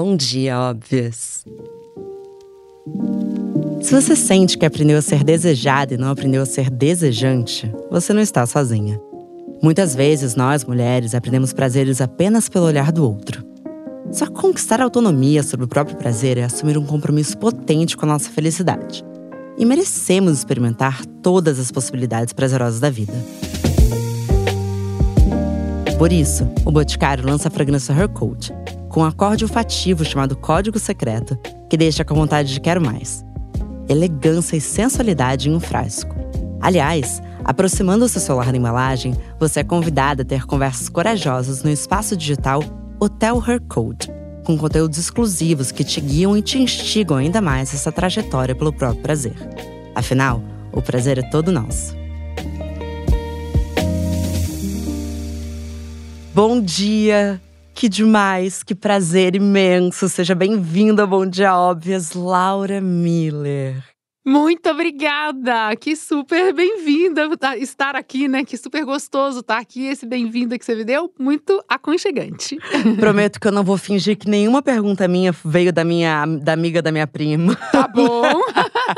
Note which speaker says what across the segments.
Speaker 1: Bom dia, óbvias! Se você sente que aprendeu a ser desejada e não aprendeu a ser desejante, você não está sozinha. Muitas vezes nós, mulheres, aprendemos prazeres apenas pelo olhar do outro. Só conquistar autonomia sobre o próprio prazer é assumir um compromisso potente com a nossa felicidade. E merecemos experimentar todas as possibilidades prazerosas da vida. Por isso, o Boticário lança a fragrância Her Code, com um acorde olfativo chamado Código Secreto, que deixa com vontade de quero mais. Elegância e sensualidade em um frasco. Aliás, aproximando seu celular da embalagem, você é convidada a ter conversas corajosas no espaço digital Hotel Her Code, com conteúdos exclusivos que te guiam e te instigam ainda mais essa trajetória pelo próprio prazer. Afinal, o prazer é todo nosso. Bom dia! Que demais, que prazer imenso. Seja bem-vinda ao Bom Dia Óbvias, Laura Miller.
Speaker 2: Muito obrigada! Que super bem-vinda estar aqui, né? Que super gostoso estar aqui. Esse bem-vinda que você me deu, muito aconchegante.
Speaker 1: Prometo que eu não vou fingir que nenhuma pergunta minha veio da minha da amiga da minha prima.
Speaker 2: Tá bom.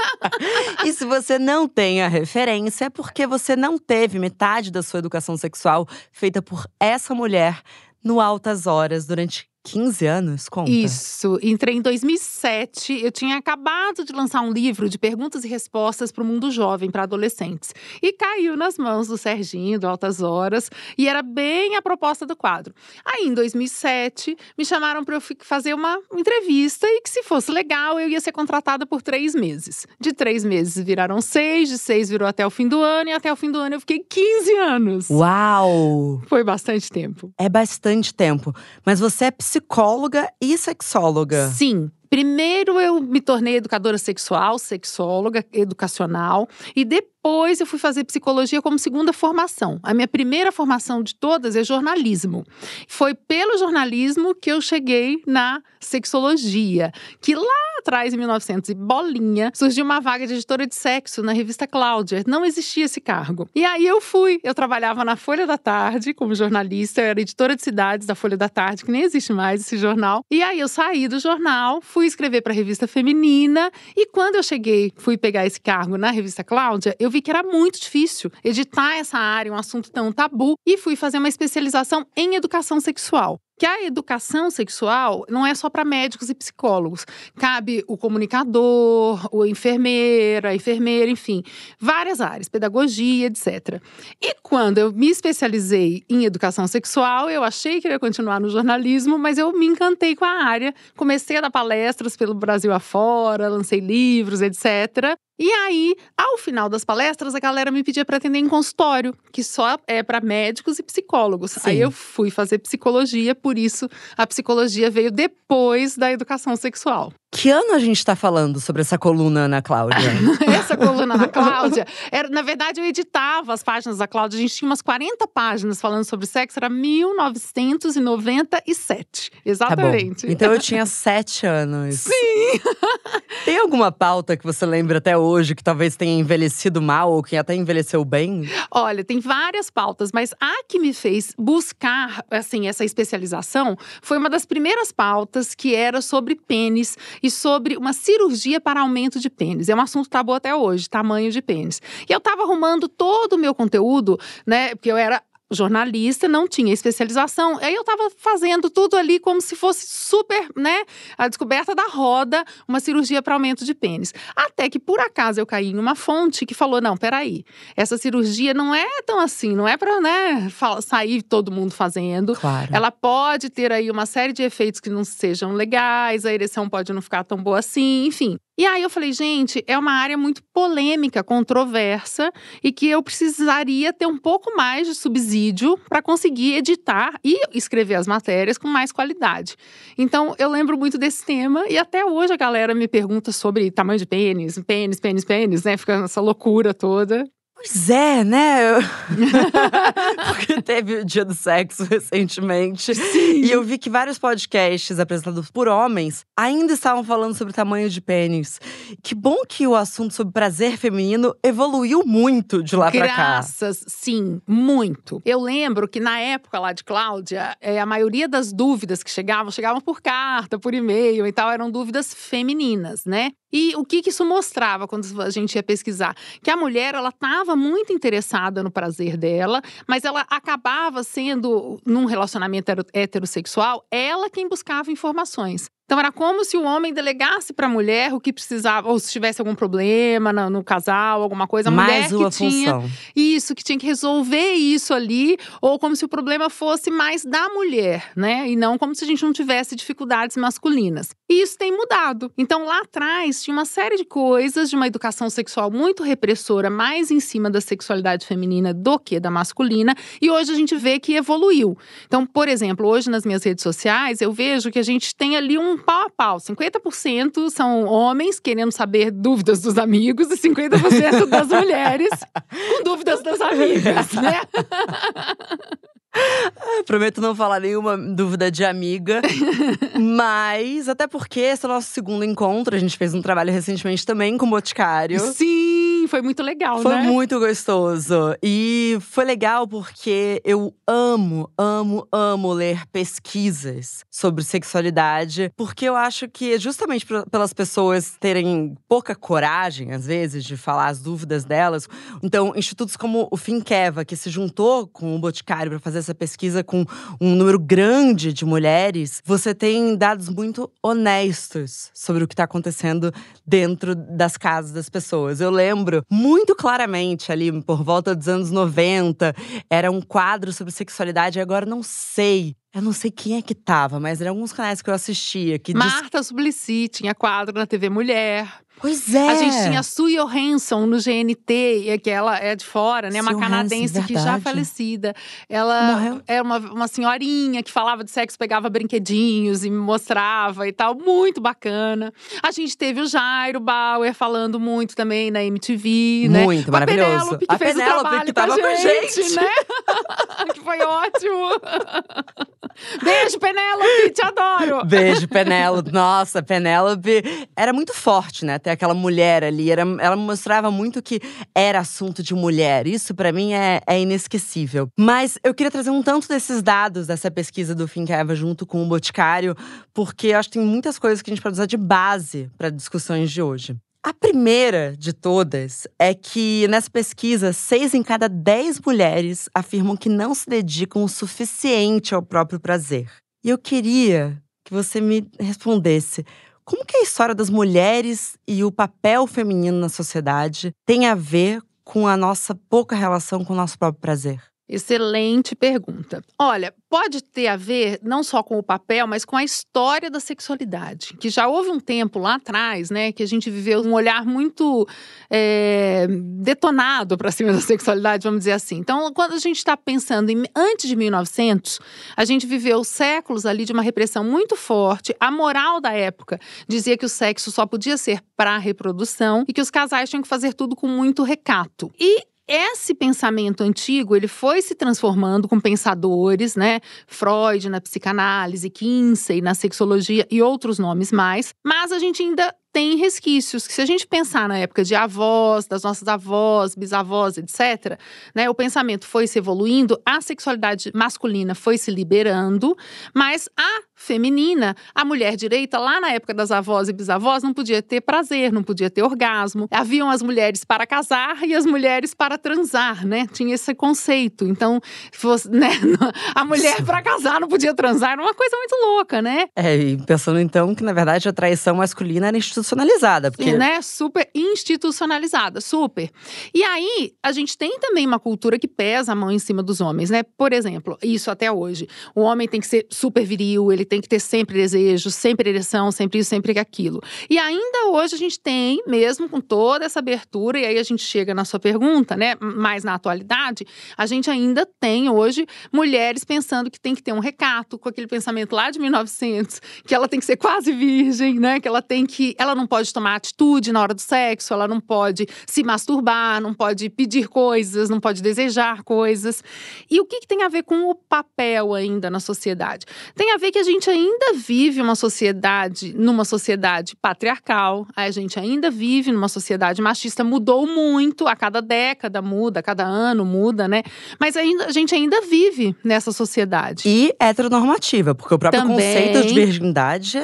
Speaker 1: e se você não tem a referência, é porque você não teve metade da sua educação sexual feita por essa mulher no Altas Horas durante 15 anos? Conta.
Speaker 2: Isso. Entrei em 2007. Eu tinha acabado de lançar um livro de perguntas e respostas para o mundo jovem, para adolescentes. E caiu nas mãos do Serginho, do Altas Horas. E era bem a proposta do quadro. Aí, em 2007, me chamaram para eu fazer uma entrevista e que, se fosse legal, eu ia ser contratada por três meses. De três meses viraram seis, de seis virou até o fim do ano. E até o fim do ano eu fiquei 15 anos.
Speaker 1: Uau!
Speaker 2: Foi bastante tempo.
Speaker 1: É bastante tempo. Mas você é psicóloga e sexóloga.
Speaker 2: Sim. Primeiro eu me tornei educadora sexual, sexóloga, educacional, e depois eu fui fazer psicologia como segunda formação. A minha primeira formação de todas é jornalismo. Foi pelo jornalismo que eu cheguei na sexologia, que lá atrás, em 1900 e bolinha, surgiu uma vaga de editora de sexo na revista Cláudia. Não existia esse cargo. E aí eu fui. Eu trabalhava na Folha da Tarde como jornalista, eu era editora de cidades da Folha da Tarde, que nem existe mais esse jornal. E aí eu saí do jornal, fui escrever para a revista Feminina, e quando eu cheguei, fui pegar esse cargo na revista Cláudia, eu vi que era muito difícil editar essa área, um assunto tão tabu, e fui fazer uma especialização em educação sexual que a educação sexual não é só para médicos e psicólogos. Cabe o comunicador, o enfermeira, a enfermeira, enfim, várias áreas, pedagogia, etc. E quando eu me especializei em educação sexual, eu achei que ia continuar no jornalismo, mas eu me encantei com a área, comecei a dar palestras pelo Brasil afora, lancei livros, etc. E aí, ao final das palestras, a galera me pedia para atender em consultório, que só é para médicos e psicólogos.
Speaker 1: Sim.
Speaker 2: Aí eu fui fazer psicologia, por isso a psicologia veio depois da educação sexual.
Speaker 1: Que ano a gente está falando sobre essa coluna, Ana Cláudia?
Speaker 2: Essa coluna da Cláudia, era, na verdade, eu editava as páginas da Cláudia. A gente tinha umas 40 páginas falando sobre sexo, era 1997. Exatamente.
Speaker 1: Tá. Então eu tinha sete anos.
Speaker 2: Sim!
Speaker 1: Tem alguma pauta que você lembra até hoje que talvez tenha envelhecido mal ou que até envelheceu bem?
Speaker 2: Olha, tem várias pautas, mas a que me fez buscar assim essa especialização foi uma das primeiras pautas que era sobre pênis e sobre uma cirurgia para aumento de pênis. É um assunto tabu até hoje, tamanho de pênis. E eu estava arrumando todo o meu conteúdo, né? Porque eu era jornalista, não tinha especialização. Aí eu estava fazendo tudo ali como se fosse super, né? A descoberta da roda, uma cirurgia para aumento de pênis. Até que, por acaso, eu caí em uma fonte que falou: não, peraí, essa cirurgia não é tão assim, não é para né, sair todo mundo fazendo.
Speaker 1: Claro.
Speaker 2: Ela pode ter aí uma série de efeitos que não sejam legais, a ereção pode não ficar tão boa assim, enfim. E aí eu falei, gente, é uma área muito polêmica, controversa e que eu precisaria ter um pouco mais de subsídio para conseguir editar e escrever as matérias com mais qualidade. Então eu lembro muito desse tema e até hoje a galera me pergunta sobre tamanho de pênis, pênis, pênis, pênis, né? Fica essa loucura toda.
Speaker 1: Pois é, né? Porque teve o dia do sexo recentemente.
Speaker 2: Sim.
Speaker 1: E eu vi que vários podcasts apresentados por homens ainda estavam falando sobre tamanho de pênis. Que bom que o assunto sobre prazer feminino evoluiu muito de lá pra cá.
Speaker 2: Graças, sim, muito. Eu lembro que na época lá de Cláudia, é, a maioria das dúvidas que chegavam, chegavam por carta, por e-mail e tal, eram dúvidas femininas, né? E o que, que isso mostrava quando a gente ia pesquisar? Que a mulher, ela estava muito interessada no prazer dela, mas ela acabava sendo, num relacionamento heterossexual, ela quem buscava informações. Então era como se o homem delegasse para a mulher o que precisava, ou se tivesse algum problema no, no casal, alguma coisa, a
Speaker 1: Mais
Speaker 2: mulher
Speaker 1: uma
Speaker 2: que tinha
Speaker 1: função.
Speaker 2: isso, que tinha que resolver isso ali, ou como se o problema fosse mais da mulher, né? E não como se a gente não tivesse dificuldades masculinas. E isso tem mudado. Então lá atrás tinha uma série de coisas de uma educação sexual muito repressora, mais em cima da sexualidade feminina do que da masculina, e hoje a gente vê que evoluiu. Então, por exemplo, hoje nas minhas redes sociais, eu vejo que a gente tem ali um pau a pau. 50% são homens querendo saber dúvidas dos amigos e 50% das mulheres com dúvidas das amigas, né?
Speaker 1: Prometo não falar nenhuma dúvida de amiga. mas, até porque esse é o nosso segundo encontro. A gente fez um trabalho recentemente também com o Boticário.
Speaker 2: Sim, foi muito legal,
Speaker 1: Foi
Speaker 2: né?
Speaker 1: muito gostoso. E foi legal porque eu amo, amo, amo ler pesquisas sobre sexualidade. Porque eu acho que justamente por- pelas pessoas terem pouca coragem, às vezes, de falar as dúvidas delas. Então, institutos como o Finkeva, que se juntou com o Boticário para fazer essa pesquisa com um número grande de mulheres, você tem dados muito honestos sobre o que está acontecendo dentro das casas das pessoas. Eu lembro muito claramente ali, por volta dos anos 90, era um quadro sobre sexualidade, agora não sei. Eu não sei quem é que tava, mas eram alguns canais que eu assistia que diz-
Speaker 2: Marta Suplicy tinha quadro na TV Mulher.
Speaker 1: Pois é.
Speaker 2: A gente tinha a Sue Johansson no GNT, que ela é de fora, né? Uma
Speaker 1: Sue
Speaker 2: canadense
Speaker 1: Johansson,
Speaker 2: que já falecida. Ela
Speaker 1: Morreu?
Speaker 2: é uma, uma senhorinha que falava de sexo, pegava brinquedinhos e me mostrava e tal. Muito bacana. A gente teve o Jairo Bauer falando muito também na MTV, né?
Speaker 1: Muito
Speaker 2: Com a
Speaker 1: maravilhoso.
Speaker 2: Penélope, que
Speaker 1: A
Speaker 2: fez
Speaker 1: Penélope
Speaker 2: o trabalho
Speaker 1: que tava
Speaker 2: com a gente,
Speaker 1: gente.
Speaker 2: né? que foi ótimo. Beijo, Penélope, te adoro.
Speaker 1: Beijo, Penélope. Nossa, Penélope era muito forte, né? Ter aquela mulher ali. Era, ela mostrava muito que era assunto de mulher. Isso, pra mim, é, é inesquecível. Mas eu queria trazer um tanto desses dados dessa pesquisa do Finkeva junto com o Boticário, porque eu acho que tem muitas coisas que a gente pode usar de base para discussões de hoje. A primeira de todas é que nessa pesquisa, seis em cada dez mulheres afirmam que não se dedicam o suficiente ao próprio prazer. E eu queria que você me respondesse. Como que a história das mulheres e o papel feminino na sociedade tem a ver com a nossa pouca relação com o nosso próprio prazer?
Speaker 2: Excelente pergunta. Olha, pode ter a ver não só com o papel, mas com a história da sexualidade. Que já houve um tempo lá atrás, né, que a gente viveu um olhar muito é, detonado para cima da sexualidade, vamos dizer assim. Então, quando a gente está pensando em antes de 1900, a gente viveu séculos ali de uma repressão muito forte. A moral da época dizia que o sexo só podia ser para reprodução e que os casais tinham que fazer tudo com muito recato. E esse pensamento antigo, ele foi se transformando com pensadores, né? Freud na psicanálise, Kinsey na sexologia e outros nomes mais. Mas a gente ainda tem resquícios que se a gente pensar na época de avós, das nossas avós, bisavós, etc, né, o pensamento foi se evoluindo, a sexualidade masculina foi se liberando, mas a feminina, a mulher direita, lá na época das avós e bisavós, não podia ter prazer, não podia ter orgasmo. Haviam as mulheres para casar e as mulheres para transar, né? Tinha esse conceito. Então, fosse, né, a mulher para casar não podia transar, era uma coisa muito louca, né?
Speaker 1: É, e pensando então que, na verdade, a traição masculina era institucionalizada. Porque
Speaker 2: Sim, né? Super institucionalizada, super. E aí, a gente tem também uma cultura que pesa a mão em cima dos homens, né? Por exemplo, isso até hoje. O homem tem que ser super viril, ele tem que ter sempre desejo, sempre ereção, sempre isso, sempre aquilo. E ainda hoje a gente tem, mesmo com toda essa abertura, e aí a gente chega na sua pergunta, né? Mais na atualidade, a gente ainda tem hoje mulheres pensando que tem que ter um recato, com aquele pensamento lá de 1900, que ela tem que ser quase virgem, né? Que ela tem que. Ela não pode tomar atitude na hora do sexo, ela não pode se masturbar, não pode pedir coisas, não pode desejar coisas. E o que, que tem a ver com o papel ainda na sociedade? Tem a ver que a gente ainda vive uma sociedade, numa sociedade patriarcal, a gente ainda vive numa sociedade machista, mudou muito, a cada década muda, a cada ano muda, né? Mas ainda, a gente ainda vive nessa sociedade.
Speaker 1: E heteronormativa, porque o próprio
Speaker 2: Também.
Speaker 1: conceito de virgindade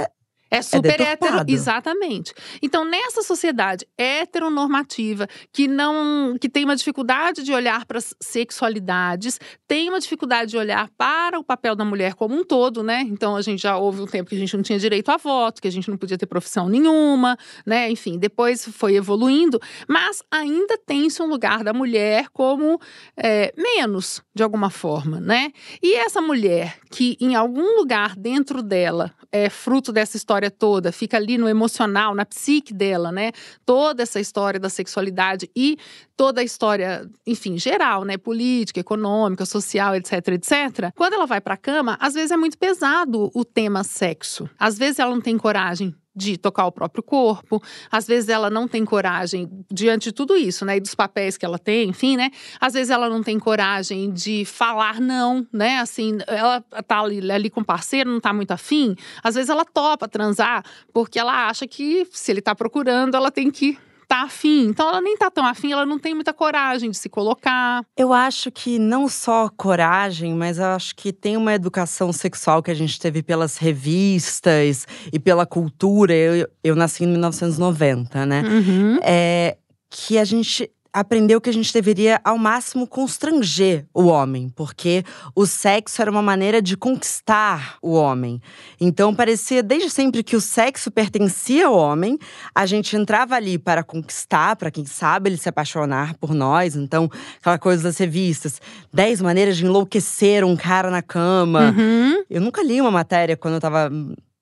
Speaker 1: é
Speaker 2: É super hétero,
Speaker 1: deturpado.
Speaker 2: exatamente. Então, nessa sociedade heteronormativa, que não que tem uma dificuldade de olhar para as sexualidades, tem uma dificuldade de olhar para o papel da mulher como um todo, né? Então, a gente já houve um tempo que a gente não tinha direito a voto, que a gente não podia ter profissão nenhuma, né? Enfim, depois foi evoluindo, mas ainda tem-se um lugar da mulher como é, menos, de alguma forma, né? E essa mulher que em algum lugar dentro dela é fruto dessa história toda, fica ali no emocional, na psique dela, né? Toda essa história da sexualidade e toda a história, enfim, geral, né? Política, econômica, social, etc, etc. Quando ela vai pra cama, às vezes é muito pesado o tema sexo. Às vezes ela não tem coragem de tocar o próprio corpo. Às vezes ela não tem coragem diante de tudo isso, né? E dos papéis que ela tem, enfim, né? Às vezes ela não tem coragem de falar não, né? Assim, ela tá ali, ali com o parceiro, não tá muito afim. Às vezes ela topa transar porque ela acha que se ele tá procurando, ela tem que tá afim. Então ela nem tá tão afim, ela não tem muita coragem de se colocar.
Speaker 1: Eu acho que não só coragem, mas eu acho que tem uma educação sexual que a gente teve pelas revistas e pela cultura. Eu, eu nasci em 1990, né?
Speaker 2: Uhum.
Speaker 1: É que a gente aprendeu que a gente deveria ao máximo constranger o homem, porque o sexo era uma maneira de conquistar o homem. Então parecia desde sempre que o sexo pertencia ao homem, a gente entrava ali para conquistar, para quem sabe ele se apaixonar por nós. Então, aquela coisa das revistas, 10 maneiras de enlouquecer um cara na cama.
Speaker 2: Uhum.
Speaker 1: Eu nunca li uma matéria quando eu tava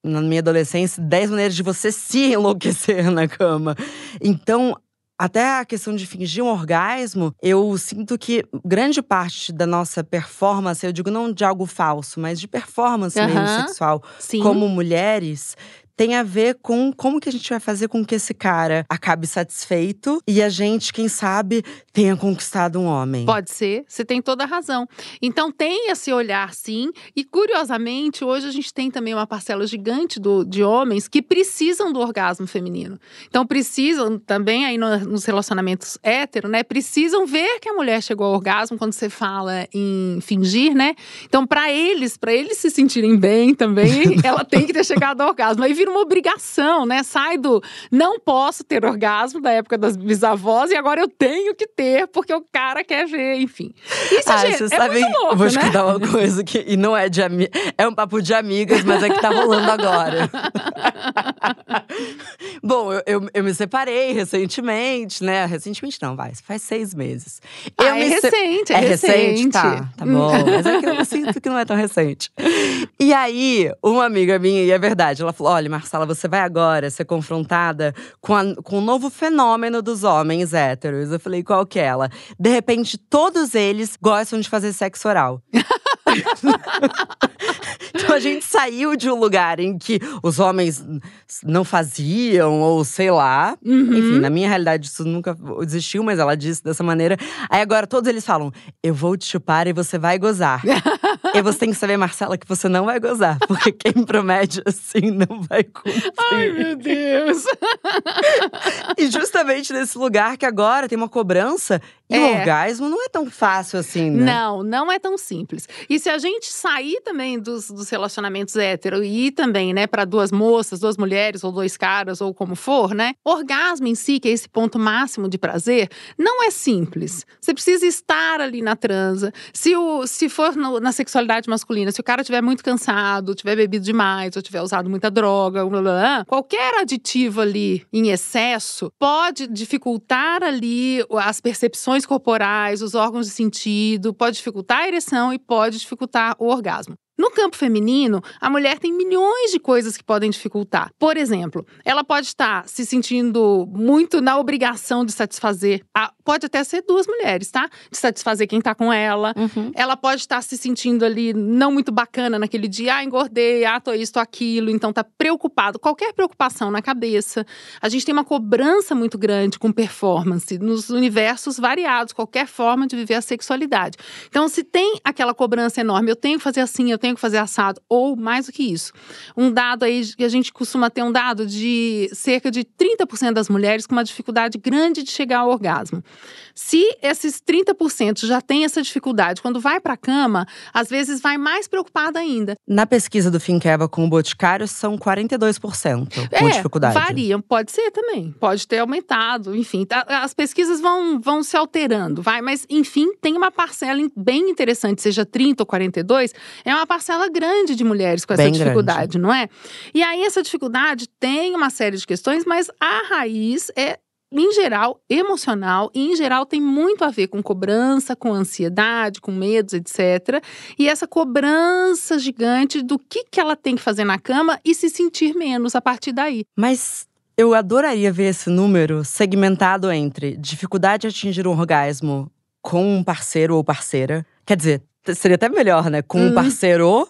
Speaker 1: na minha adolescência, 10 maneiras de você se enlouquecer na cama. Então, até a questão de fingir um orgasmo, eu sinto que grande parte da nossa performance, eu digo não de algo falso, mas de performance mesmo
Speaker 2: Aham.
Speaker 1: sexual,
Speaker 2: Sim.
Speaker 1: como mulheres, tem a ver com como que a gente vai fazer com que esse cara acabe satisfeito e a gente, quem sabe, tenha conquistado um homem.
Speaker 2: Pode ser, você tem toda a razão. Então tem esse olhar, sim. E curiosamente, hoje a gente tem também uma parcela gigante do- de homens que precisam do orgasmo feminino. Então precisam também aí no- nos relacionamentos hétero, né? Precisam ver que a mulher chegou ao orgasmo quando você fala em fingir, né? Então para eles, para eles se sentirem bem também, ela tem que ter chegado ao orgasmo. Aí vira uma obrigação, né? Sai do não posso ter orgasmo da época das bisavós e agora eu tenho que ter porque o cara quer ver, enfim. Isso
Speaker 1: Ah,
Speaker 2: gente,
Speaker 1: vocês
Speaker 2: é
Speaker 1: sabem,
Speaker 2: muito louco,
Speaker 1: eu vou te
Speaker 2: né?
Speaker 1: contar uma coisa que e não é de ami é um papo de amigas, mas é que tá rolando agora. Bom, eu, eu, eu me separei recentemente, né? Recentemente não, vai, faz seis meses. Eu
Speaker 2: Ah, é
Speaker 1: me se-
Speaker 2: recente, é,
Speaker 1: É recente? Tá,
Speaker 2: recente.
Speaker 1: tá bom. Mas é que eu sinto que não é tão recente. E aí, uma amiga minha, e é verdade, ela falou: olha, Marcela, você vai agora ser confrontada com, a- com o novo fenômeno dos homens héteros. Eu falei, qual que é ela? De repente, todos eles gostam de fazer sexo oral. então a gente saiu de um lugar em que os homens não faziam, ou sei lá.
Speaker 2: Uhum.
Speaker 1: Enfim, na minha realidade isso nunca existiu, mas ela disse dessa maneira. Aí agora todos eles falam: eu vou te chupar e você vai gozar. e você tem que saber, Marcela, que você não vai gozar, porque quem promete assim não vai cumprir.
Speaker 2: Ai, meu Deus.
Speaker 1: E justamente nesse lugar que agora tem uma cobrança e o
Speaker 2: É.
Speaker 1: orgasmo não é tão fácil assim, né?
Speaker 2: Não, não é tão simples. E se a gente sair também dos, dos relacionamentos hétero e ir também, né, para duas moças, duas mulheres ou dois caras ou como for, né? Orgasmo em si, que é esse ponto máximo de prazer, não é simples. Você precisa estar ali na transa. Se o se for no- na sexualidade masculina, se o cara estiver muito cansado, tiver bebido demais ou tiver usado muita droga, blá, blá, blá, qualquer aditivo ali em excesso pode dificultar ali as percepções corporais, os órgãos de sentido, pode dificultar a ereção e pode dificultar o orgasmo. No campo feminino, a mulher tem milhões de coisas que podem dificultar. Por exemplo, ela pode estar se sentindo muito na obrigação de satisfazer. A, pode até ser duas mulheres, tá? De satisfazer quem tá com ela. Uhum. Ela pode estar se sentindo ali não muito bacana naquele dia. Ah, engordei, ah, tô isso, tô aquilo. Então tá preocupado. Qualquer preocupação na cabeça. A gente tem uma cobrança muito grande com performance nos universos variados, qualquer forma de viver a sexualidade. Então, se tem aquela cobrança enorme, eu tenho que fazer assim, eu tenho que fazer assado, ou mais do que isso. Um dado aí, que a gente costuma ter um dado de cerca de 30% das mulheres com uma dificuldade grande de chegar ao orgasmo. Se esses 30% já têm essa dificuldade, quando vai para a cama, às vezes vai mais preocupada ainda.
Speaker 1: Na pesquisa do Finkeva com o Boticário, são 42% com
Speaker 2: é,
Speaker 1: dificuldade.
Speaker 2: Variam, pode ser também. Pode ter aumentado, enfim. Tá, as pesquisas vão, vão se alterando, vai. Mas, enfim, tem uma parcela bem interessante, seja 30 ou 42, é uma parcela grande de mulheres com essa bem dificuldade, grande. não é? E aí, essa dificuldade tem uma série de questões, mas a raiz é em geral, emocional e, em geral, tem muito a ver com cobrança, com ansiedade, com medos, etc. E essa cobrança gigante do que, que ela tem que fazer na cama e se sentir menos a partir daí.
Speaker 1: Mas eu adoraria ver esse número segmentado entre dificuldade de atingir um orgasmo com um parceiro ou parceira. Quer dizer, seria até melhor, né? Com um hum. parceiro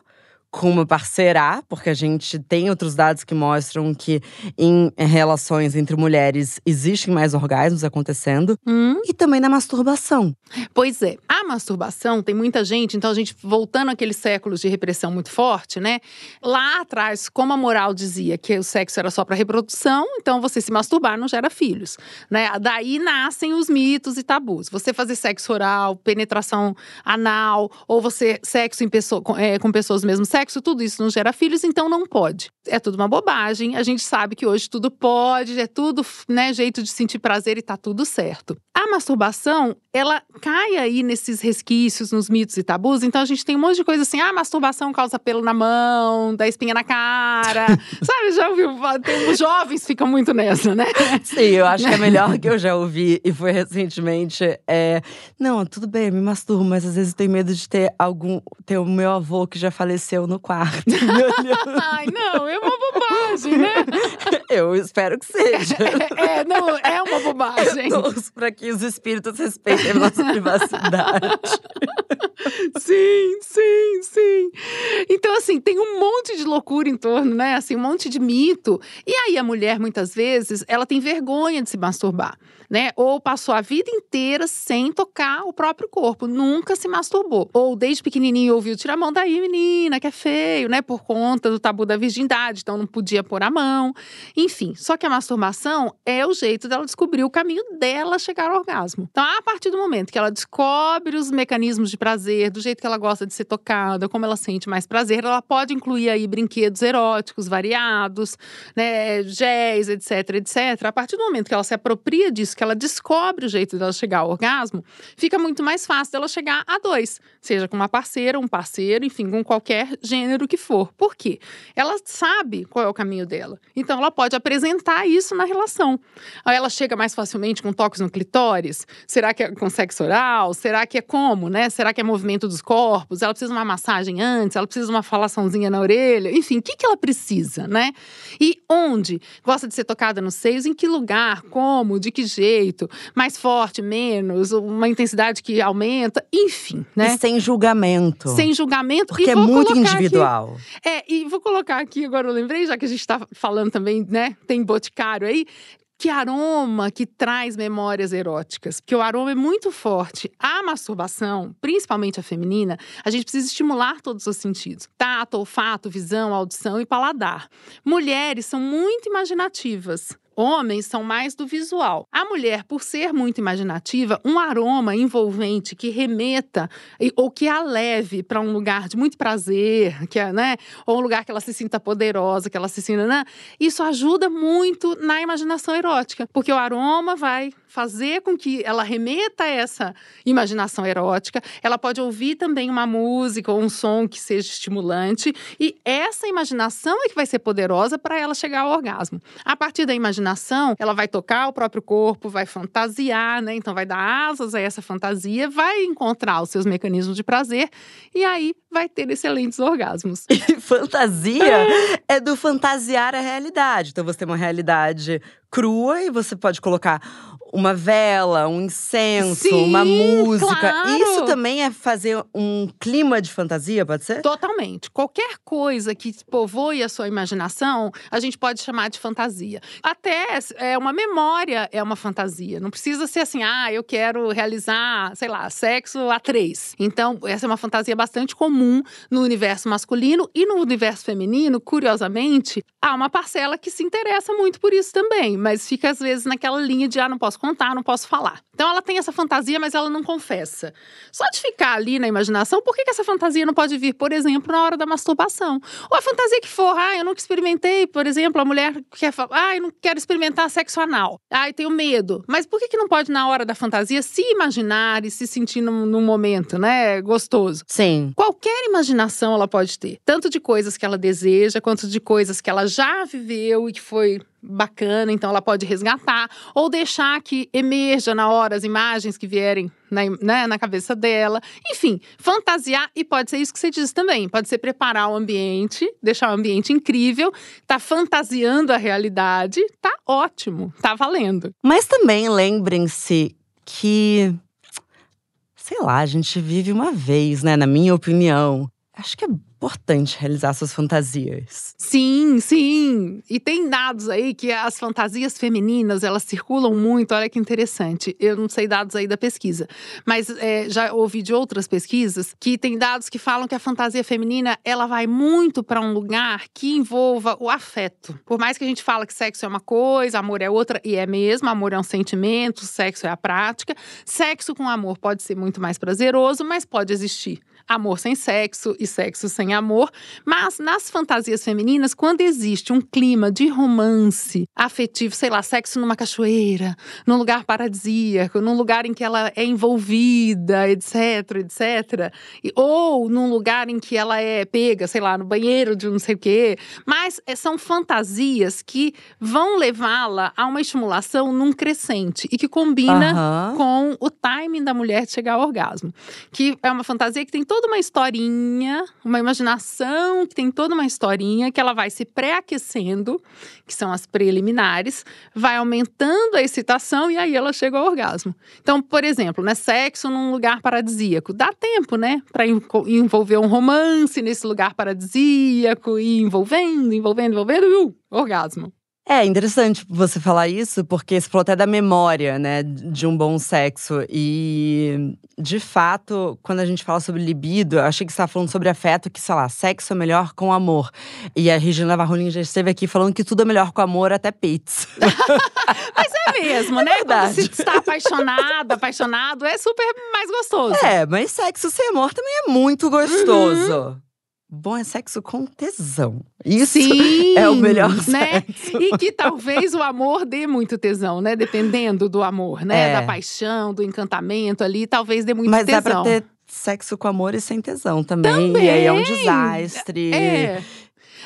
Speaker 1: com uma parceira, porque a gente tem outros dados que mostram que em relações entre mulheres existem mais orgasmos acontecendo. Hum. E também na masturbação.
Speaker 2: Pois é. A masturbação tem muita gente, então a gente voltando àqueles séculos de repressão muito forte, né? Lá atrás, como a moral dizia que o sexo era só para reprodução, então você se masturbar não gera filhos, né? Daí nascem os mitos e tabus. Você fazer sexo oral, penetração anal, ou você sexo em pessoa, com, é, com pessoas do mesmo sexo sexo, tudo isso não gera filhos, então não pode. É tudo uma bobagem. A gente sabe que hoje tudo pode, é tudo, né, jeito de sentir prazer e tá tudo certo. A masturbação, ela cai aí nesses resquícios, nos mitos e tabus. Então a gente tem um monte de coisa assim: ah, masturbação causa pelo na mão, dá espinha na cara. Sabe, já ouviu? Tem, os jovens ficam muito nessa, né?
Speaker 1: Sim, eu acho que é melhor que eu já ouvi e foi recentemente. É, não, tudo bem, me masturbo, mas às vezes eu tenho medo de ter algum. ter o meu avô que já faleceu no quarto.
Speaker 2: Ai, não, é uma bobagem, né?
Speaker 1: Eu espero que seja.
Speaker 2: É, é não, é uma bobagem.
Speaker 1: Eu torço pra que os espíritos respeitem a nossa privacidade.
Speaker 2: Sim, sim, sim. Então, assim, tem um monte de loucura em torno, né? Assim, um monte de mito. E aí, a mulher, muitas vezes, ela tem vergonha de se masturbar, né? Ou passou a vida inteira sem tocar o próprio corpo, nunca se masturbou. Ou desde pequenininho ouviu, tira a mão daí, menina, que é feio, né? Por conta do tabu da virgindade, então não podia pôr a mão. Enfim, só que a masturbação é o jeito dela descobrir o caminho dela chegar ao orgasmo. Então, a partir do momento que ela descobre os mecanismos de prazer, do jeito que ela gosta de ser tocada, como ela sente mais prazer, ela pode incluir aí brinquedos eróticos variados, né, géis, etc, etc. A partir do momento que ela se apropria disso, que ela descobre o jeito dela chegar ao orgasmo, fica muito mais fácil dela chegar a dois, seja com uma parceira, um parceiro, enfim, com qualquer gênero que for. Por quê? Ela sabe qual é o caminho dela. Então ela pode apresentar isso na relação. Aí ela chega mais facilmente com toques no clitóris? Será que é com sexo oral? Será que é como, né? Será que é movimento dos corpos? Ela precisa de uma massagem antes? Ela precisa de uma falaçãozinha na orelha? Enfim, o que, que ela precisa, né? E onde? Gosta de ser tocada nos seios? Em que lugar? Como? De que jeito? Mais forte, menos? Uma intensidade que aumenta? Enfim, né?
Speaker 1: E sem julgamento.
Speaker 2: Sem julgamento.
Speaker 1: Porque é muito individual.
Speaker 2: Aqui, é, e vou colocar aqui, agora eu lembrei, já que a gente está falando também, né? Tem boticário aí que aroma que traz memórias eróticas, porque o aroma é muito forte. A masturbação, principalmente a feminina, a gente precisa estimular todos os sentidos: tato, olfato, visão, audição e paladar. Mulheres são muito imaginativas homens são mais do visual. A mulher, por ser muito imaginativa, um aroma envolvente que remeta ou que a leve para um lugar de muito prazer, que é, né, ou um lugar que ela se sinta poderosa, que ela se sinta, né, isso ajuda muito na imaginação erótica, porque o aroma vai fazer com que ela remeta a essa imaginação erótica. Ela pode ouvir também uma música ou um som que seja estimulante. E essa imaginação é que vai ser poderosa para ela chegar ao orgasmo. A partir da imaginação, ela vai tocar o próprio corpo, vai fantasiar, né? Então vai dar asas a essa fantasia, vai encontrar os seus mecanismos de prazer e aí vai ter excelentes orgasmos.
Speaker 1: E fantasia é do fantasiar a realidade. Então você tem uma realidade crua e você pode colocar uma vela, um incenso,
Speaker 2: Sim,
Speaker 1: uma música.
Speaker 2: claro.
Speaker 1: Isso também é fazer um clima de fantasia, pode ser?
Speaker 2: Totalmente. Qualquer coisa que povoe a sua imaginação, a gente pode chamar de fantasia. Até é uma memória, é uma fantasia. Não precisa ser assim, ah, eu quero realizar, sei lá, sexo a três. Então, essa é uma fantasia bastante comum no universo masculino e no universo feminino, curiosamente, há uma parcela que se interessa muito por isso também, mas fica às vezes naquela linha de ah, não posso contar, não posso falar. Então ela tem essa fantasia, mas ela não confessa. Só de ficar ali na imaginação, por que, que essa fantasia não pode vir, por exemplo, na hora da masturbação? Ou a fantasia que for, ah, eu nunca experimentei, por exemplo, a mulher quer falar, ah, eu não quero experimentar sexo anal. Ah, eu tenho medo. Mas por que, que não pode, na hora da fantasia, se imaginar e se sentir num, num momento, né, gostoso?
Speaker 1: Sim.
Speaker 2: Qualquer imaginação ela pode ter, tanto de coisas que ela deseja, quanto de coisas que ela já viveu e que foi bacana, então ela pode resgatar, ou deixar que emerja na hora as imagens que vierem na, né, na cabeça dela. Enfim, fantasiar, e pode ser isso que você diz também. Pode ser preparar o ambiente, deixar o ambiente incrível, tá fantasiando a realidade, tá ótimo, tá valendo.
Speaker 1: Mas também lembrem-se que, sei lá, a gente vive uma vez, né? Na minha opinião. Acho que é importante realizar suas fantasias.
Speaker 2: Sim, sim. E tem dados aí que as fantasias femininas, elas circulam muito. Olha que interessante. Eu não sei dados aí da pesquisa, mas é, já ouvi de outras pesquisas que tem dados que falam que a fantasia feminina, ela vai muito para um lugar que envolva o afeto. Por mais que a gente fala que sexo é uma coisa, amor é outra, e é mesmo, amor é um sentimento, sexo é a prática. Sexo com amor pode ser muito mais prazeroso, mas pode existir amor sem sexo e sexo sem amor. Mas nas fantasias femininas, quando existe um clima de romance afetivo, sei lá, sexo numa cachoeira, num lugar paradisíaco, num lugar em que ela é envolvida, etc, etc, ou num lugar em que ela é pega, sei lá, no banheiro de não sei o quê. Mas é, são fantasias que vão levá-la a uma estimulação num crescente e que combina
Speaker 1: Aham.
Speaker 2: com o timing da mulher de chegar ao orgasmo. Que é uma fantasia que tem toda uma historinha, uma imaginação que tem toda uma historinha que ela vai se pré-aquecendo, que são as preliminares, vai aumentando a excitação e aí ela chega ao orgasmo. Então, por exemplo, né, sexo num lugar paradisíaco. Dá tempo, né, para envolver um romance nesse lugar paradisíaco e envolvendo, envolvendo, envolvendo, uh, orgasmo.
Speaker 1: É interessante você falar isso, porque você falou até da memória, né, de um bom sexo. E, de fato, quando a gente fala sobre libido, eu achei que você estava falando sobre afeto, que, sei lá, sexo é melhor com amor. E a Regina Varrolin já esteve aqui falando que tudo é melhor com amor, até pizza.
Speaker 2: Mas é mesmo, né? Quando
Speaker 1: verdade.
Speaker 2: se está apaixonada, apaixonado, é super mais gostoso.
Speaker 1: é, mas sexo sem amor também é muito gostoso. Bom é sexo com tesão. Isso
Speaker 2: Sim,
Speaker 1: é o melhor
Speaker 2: né?
Speaker 1: sexo.
Speaker 2: E que talvez o amor dê muito tesão, né? Dependendo do amor, né?
Speaker 1: É.
Speaker 2: Da paixão, do encantamento ali, talvez dê muito
Speaker 1: Mas dá
Speaker 2: tesão.
Speaker 1: pra ter sexo com amor e sem tesão também. E aí é um desastre.
Speaker 2: É.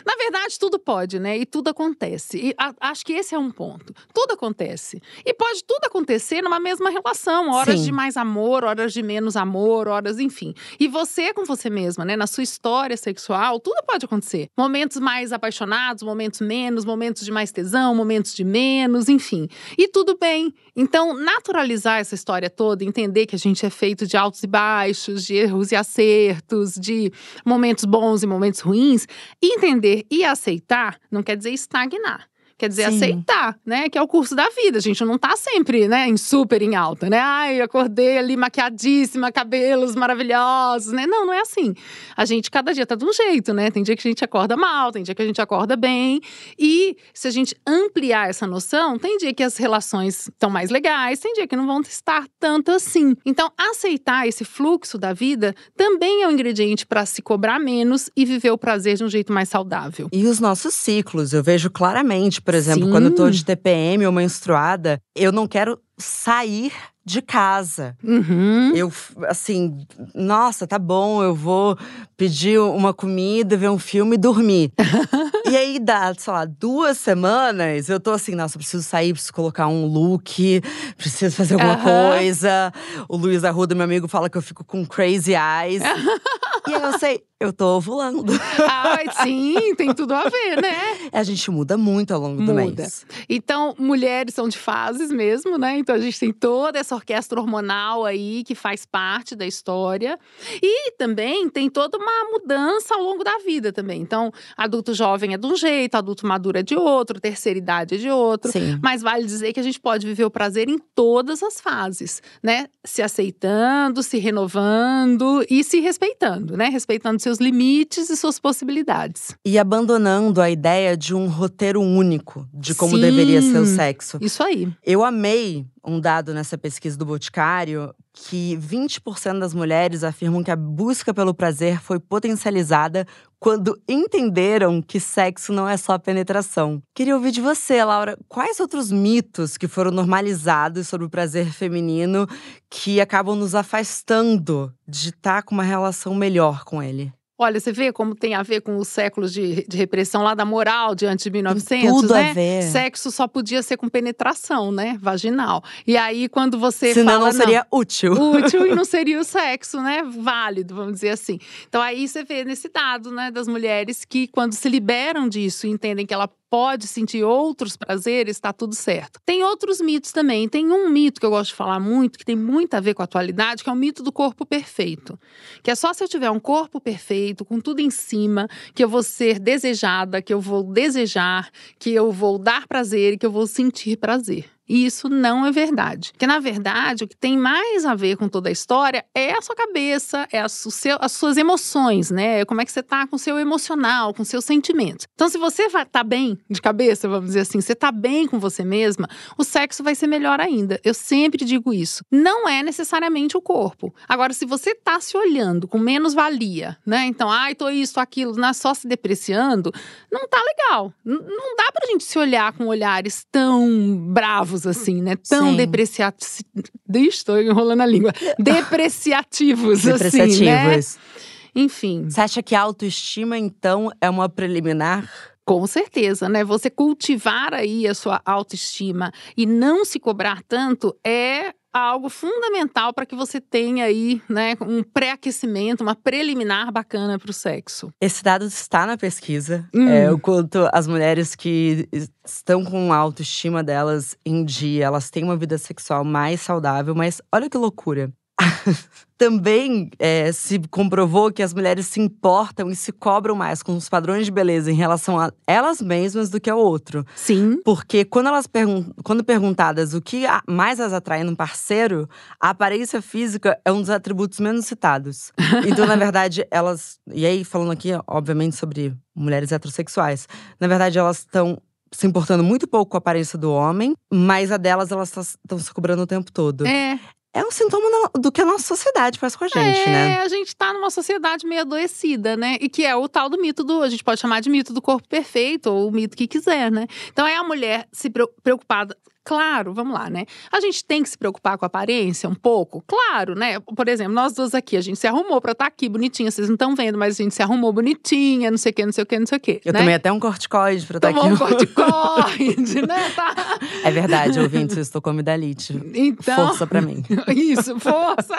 Speaker 2: Na verdade, tudo pode, né? E tudo acontece. E a- acho que esse é um ponto. Tudo acontece. E pode tudo acontecer numa mesma relação. Horas
Speaker 1: Sim.
Speaker 2: de mais amor, horas de menos amor, horas, enfim. E você com você mesma, né? Na sua história sexual, tudo pode acontecer. Momentos mais apaixonados, momentos menos, momentos de mais tesão, momentos de menos, enfim. E tudo bem. Então, naturalizar essa história toda, entender que a gente é feito de altos e baixos, de erros e acertos, de momentos bons e momentos ruins, entender e aceitar não quer dizer estagnar. Quer dizer,
Speaker 1: Sim.
Speaker 2: aceitar, né? Que é o curso da vida. A gente não tá sempre, né, em super em alta, né? Ai, acordei ali maquiadíssima, cabelos maravilhosos, né? Não, não é assim. A gente, cada dia tá de um jeito, né? Tem dia que a gente acorda mal, tem dia que a gente acorda bem. E se a gente ampliar essa noção, tem dia que as relações estão mais legais, tem dia que não vão estar tanto assim. Então, aceitar esse fluxo da vida também é um ingrediente para se cobrar menos e viver o prazer de um jeito mais saudável.
Speaker 1: E os nossos ciclos, eu vejo claramente, Por exemplo,
Speaker 2: Sim.
Speaker 1: quando eu tô de TPM ou menstruada, eu não quero sair de casa.
Speaker 2: Uhum.
Speaker 1: Eu, assim, nossa, tá bom, eu vou pedir uma comida, ver um filme e dormir. e aí dá, sei lá, duas semanas, eu tô assim, nossa, preciso sair, preciso colocar um look, preciso fazer alguma
Speaker 2: Aham.
Speaker 1: coisa. O Luiz Arruda, meu amigo, fala que eu fico com crazy eyes. e aí eu sei, eu tô ovulando.
Speaker 2: Ai, sim, tem tudo a ver, né?
Speaker 1: A gente muda muito ao longo do
Speaker 2: Muda.
Speaker 1: mês.
Speaker 2: Então, mulheres são de fases mesmo, né? Então a gente tem toda essa orquestra hormonal aí que faz parte da história. E também tem toda uma mudança ao longo da vida também. Então, adulto jovem é de um jeito, adulto maduro é de outro, terceira idade é de outro.
Speaker 1: Sim.
Speaker 2: Mas vale dizer que a gente pode viver o prazer em todas as fases, né? Se aceitando, se renovando e se respeitando, né? Respeitando seus limites e suas possibilidades.
Speaker 1: E abandonando a ideia de um roteiro único de como
Speaker 2: Sim.
Speaker 1: deveria ser o sexo.
Speaker 2: Isso aí.
Speaker 1: Eu amei um dado nessa pesquisa do Boticário que 20% das mulheres afirmam que a busca pelo prazer foi potencializada quando entenderam que sexo não é só penetração. Queria ouvir de você, Laura, quais outros mitos que foram normalizados sobre o prazer feminino que acabam nos afastando de estar com uma relação melhor com ele?
Speaker 2: Olha, você vê como tem a ver com os séculos de, de repressão lá da moral diante de 1900,
Speaker 1: tudo a
Speaker 2: né?
Speaker 1: ver.
Speaker 2: Sexo só podia ser com penetração, né? Vaginal. E aí, quando você
Speaker 1: Senão
Speaker 2: fala…
Speaker 1: não seria útil.
Speaker 2: útil e não seria o sexo, né? Válido, vamos dizer assim. Então aí você vê nesse dado, né, das mulheres que quando se liberam disso e entendem que ela pode sentir outros prazeres, está tudo certo. Tem outros mitos também. Tem um mito que eu gosto de falar muito, que tem muito a ver com a atualidade, que é o mito do corpo perfeito. Que é só se eu tiver um corpo perfeito, com tudo em cima, que eu vou ser desejada, que eu vou desejar, que eu vou dar prazer e que eu vou sentir prazer. E isso não é verdade. Porque, na verdade, o que tem mais a ver com toda a história é a sua cabeça, é seu- as suas emoções, né? Como é que você tá com o seu emocional, com seus sentimentos. Então, se você tá bem de cabeça, vamos dizer assim, você tá bem com você mesma, o sexo vai ser melhor ainda. Eu sempre digo isso. Não é necessariamente o corpo. Agora, se você tá se olhando com menos valia, né? Então, ai, tô isso, aquilo, é só se depreciando, não tá legal. N- não dá pra gente se olhar com olhares tão bravos assim, né? Tão depreciativos. Estou enrolando a língua. Depreciativos, assim, né?
Speaker 1: Depreciativos.
Speaker 2: Enfim,
Speaker 1: Você acha que a autoestima, então, é uma preliminar?
Speaker 2: com certeza, né? Você cultivar aí a sua autoestima e não se cobrar tanto é algo fundamental para que você tenha aí, né, um pré-aquecimento, uma preliminar bacana para o sexo.
Speaker 1: Esse dado está na pesquisa.
Speaker 2: Hum.
Speaker 1: É, o quanto as mulheres que estão com a autoestima delas em dia, elas têm uma vida sexual mais saudável. Mas olha que loucura. Também é, se comprovou que as mulheres se importam e se cobram mais com os padrões de beleza em relação a elas mesmas do que ao outro.
Speaker 2: Sim.
Speaker 1: Porque quando elas pergun quando perguntadas o que mais as atrai num parceiro, a aparência física é um dos atributos menos citados. Então, na verdade, elas. E aí, falando aqui, obviamente, sobre mulheres heterossexuais. Na verdade, elas estão se importando muito pouco com a aparência do homem, mas a delas elas estão se cobrando o tempo todo. É,
Speaker 2: É,
Speaker 1: um sintoma do que a nossa sociedade faz com a gente,
Speaker 2: é,
Speaker 1: né?
Speaker 2: a gente tá numa sociedade meio adoecida, né? E que é o tal do mito do. A gente pode chamar de mito do corpo perfeito, ou o mito que quiser, né? Então é a mulher se preo- preocupada. Claro, vamos lá, né? A gente tem que se preocupar com a aparência um pouco? Claro, né? Por exemplo, nós duas aqui, a gente se arrumou pra estar aqui bonitinha. Vocês não estão vendo, mas a gente se arrumou bonitinha, não sei o quê, não sei o quê, não sei o quê.
Speaker 1: Eu
Speaker 2: né?
Speaker 1: tomei até um corticoide pra estar
Speaker 2: Tomou
Speaker 1: aqui.
Speaker 2: um corticoide, né? Tá.
Speaker 1: É verdade, ouvintes, eu estou com amidalite.
Speaker 2: Então.
Speaker 1: Força pra mim.
Speaker 2: Isso, força!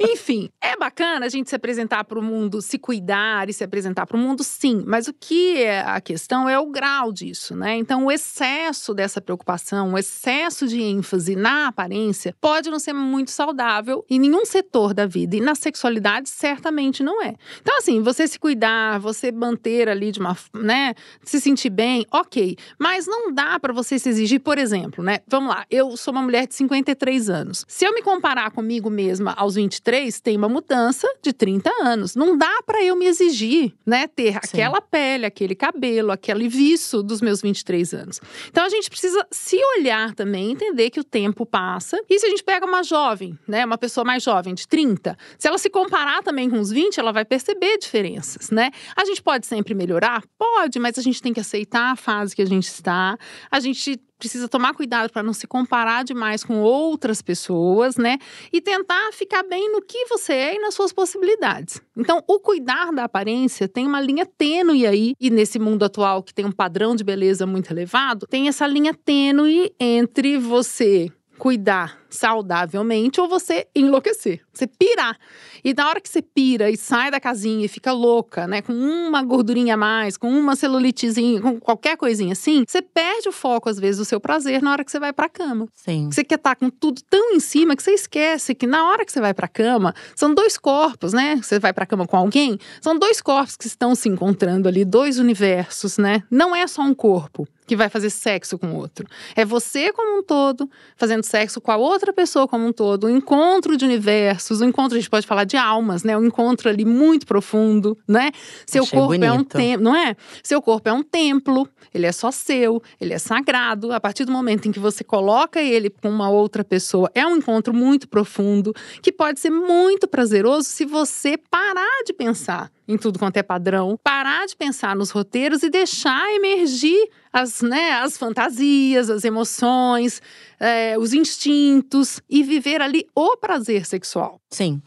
Speaker 2: Enfim, é bacana a gente se apresentar para o mundo, se cuidar e se apresentar para o mundo, sim. Mas o que é a questão é o grau disso, né? Então, o excesso dessa preocupação, o excesso de ênfase na aparência pode não ser muito saudável em nenhum setor da vida. E na sexualidade, certamente não é. Então, assim, você se cuidar, você manter ali de uma, né, se sentir bem, ok. Mas não dá para você se exigir, por exemplo, né? Vamos lá, eu sou uma mulher de 53 anos. Se eu me comparar comigo mesma aos 23, tem uma mudança de 30 anos. Não dá para eu me exigir, né, ter
Speaker 1: Sim.
Speaker 2: aquela pele, aquele cabelo, aquele viço dos meus 23 anos. Então a gente precisa se olhar também, entender que o tempo passa. E se a gente pega uma jovem, né, uma pessoa mais jovem, de 30, se ela se comparar também com os 20, ela vai perceber diferenças, né? A gente pode sempre melhorar? Pode, mas a gente tem que aceitar a fase que a gente está. A gente precisa tomar cuidado para não se comparar demais com outras pessoas, né? E tentar ficar bem no que você é e nas suas possibilidades. Então, o cuidar da aparência tem uma linha tênue aí, e nesse mundo atual que tem um padrão de beleza muito elevado, tem essa linha tênue entre você cuidar saudavelmente ou você enlouquecer, você pirar. E na hora que você pira e sai da casinha e fica louca, né, com uma gordurinha a mais, com uma celulitezinha, com qualquer coisinha assim, você perde o foco às vezes do seu prazer na hora que você vai para cama.
Speaker 1: Sim.
Speaker 2: Você quer estar tá com tudo tão em cima que você esquece que na hora que você vai para cama, são dois corpos, né? Você vai para cama com alguém, são dois corpos que estão se encontrando ali, dois universos, né? Não é só um corpo que vai fazer sexo com o outro. É você como um todo fazendo sexo com a outra pessoa como um todo, o um encontro de universos, o um encontro, a gente pode falar de almas, né? Um encontro ali muito profundo, né? Seu
Speaker 1: Achei
Speaker 2: corpo
Speaker 1: bonito.
Speaker 2: é um templo, não é? Seu corpo é um templo, ele é só seu, ele é sagrado. A partir do momento em que você coloca ele com uma outra pessoa, é um encontro muito profundo, que pode ser muito prazeroso se você parar de pensar em tudo quanto é padrão, parar de pensar nos roteiros e deixar emergir as, né, as fantasias, as emoções, é, os instintos e viver ali o prazer sexual.
Speaker 1: Sim.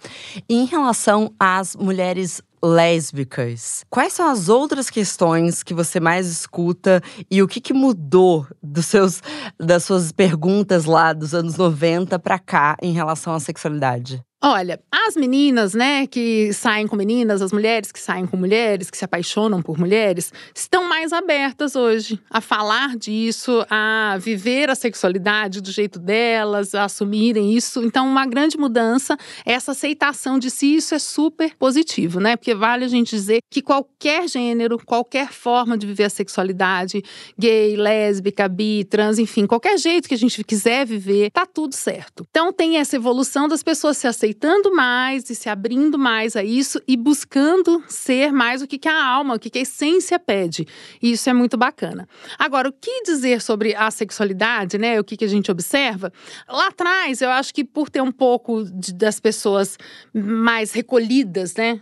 Speaker 1: Em relação às mulheres lésbicas, quais são as outras questões que você mais escuta e o que, que mudou dos seus, das suas perguntas lá dos anos 90 para cá em relação à sexualidade?
Speaker 2: Olha, as meninas, né, que saem com meninas, as mulheres que saem com mulheres, que se apaixonam por mulheres, estão mais abertas hoje a falar disso, a viver a sexualidade do jeito delas, a assumirem isso. Então, uma grande mudança, essa aceitação de si, isso é super positivo, né? Porque vale a gente dizer que qualquer gênero, qualquer forma de viver a sexualidade, gay, lésbica, bi, trans, enfim, qualquer jeito que a gente quiser viver, tá tudo certo. Então, tem essa evolução das pessoas se aceitando aceitando mais e se abrindo mais a isso e buscando ser mais o que, que a alma, o que, que a essência pede. E isso é muito bacana. Agora, o que dizer sobre a sexualidade, né? O que, que a gente observa? Lá atrás, eu acho que por ter um pouco de, das pessoas mais recolhidas, né?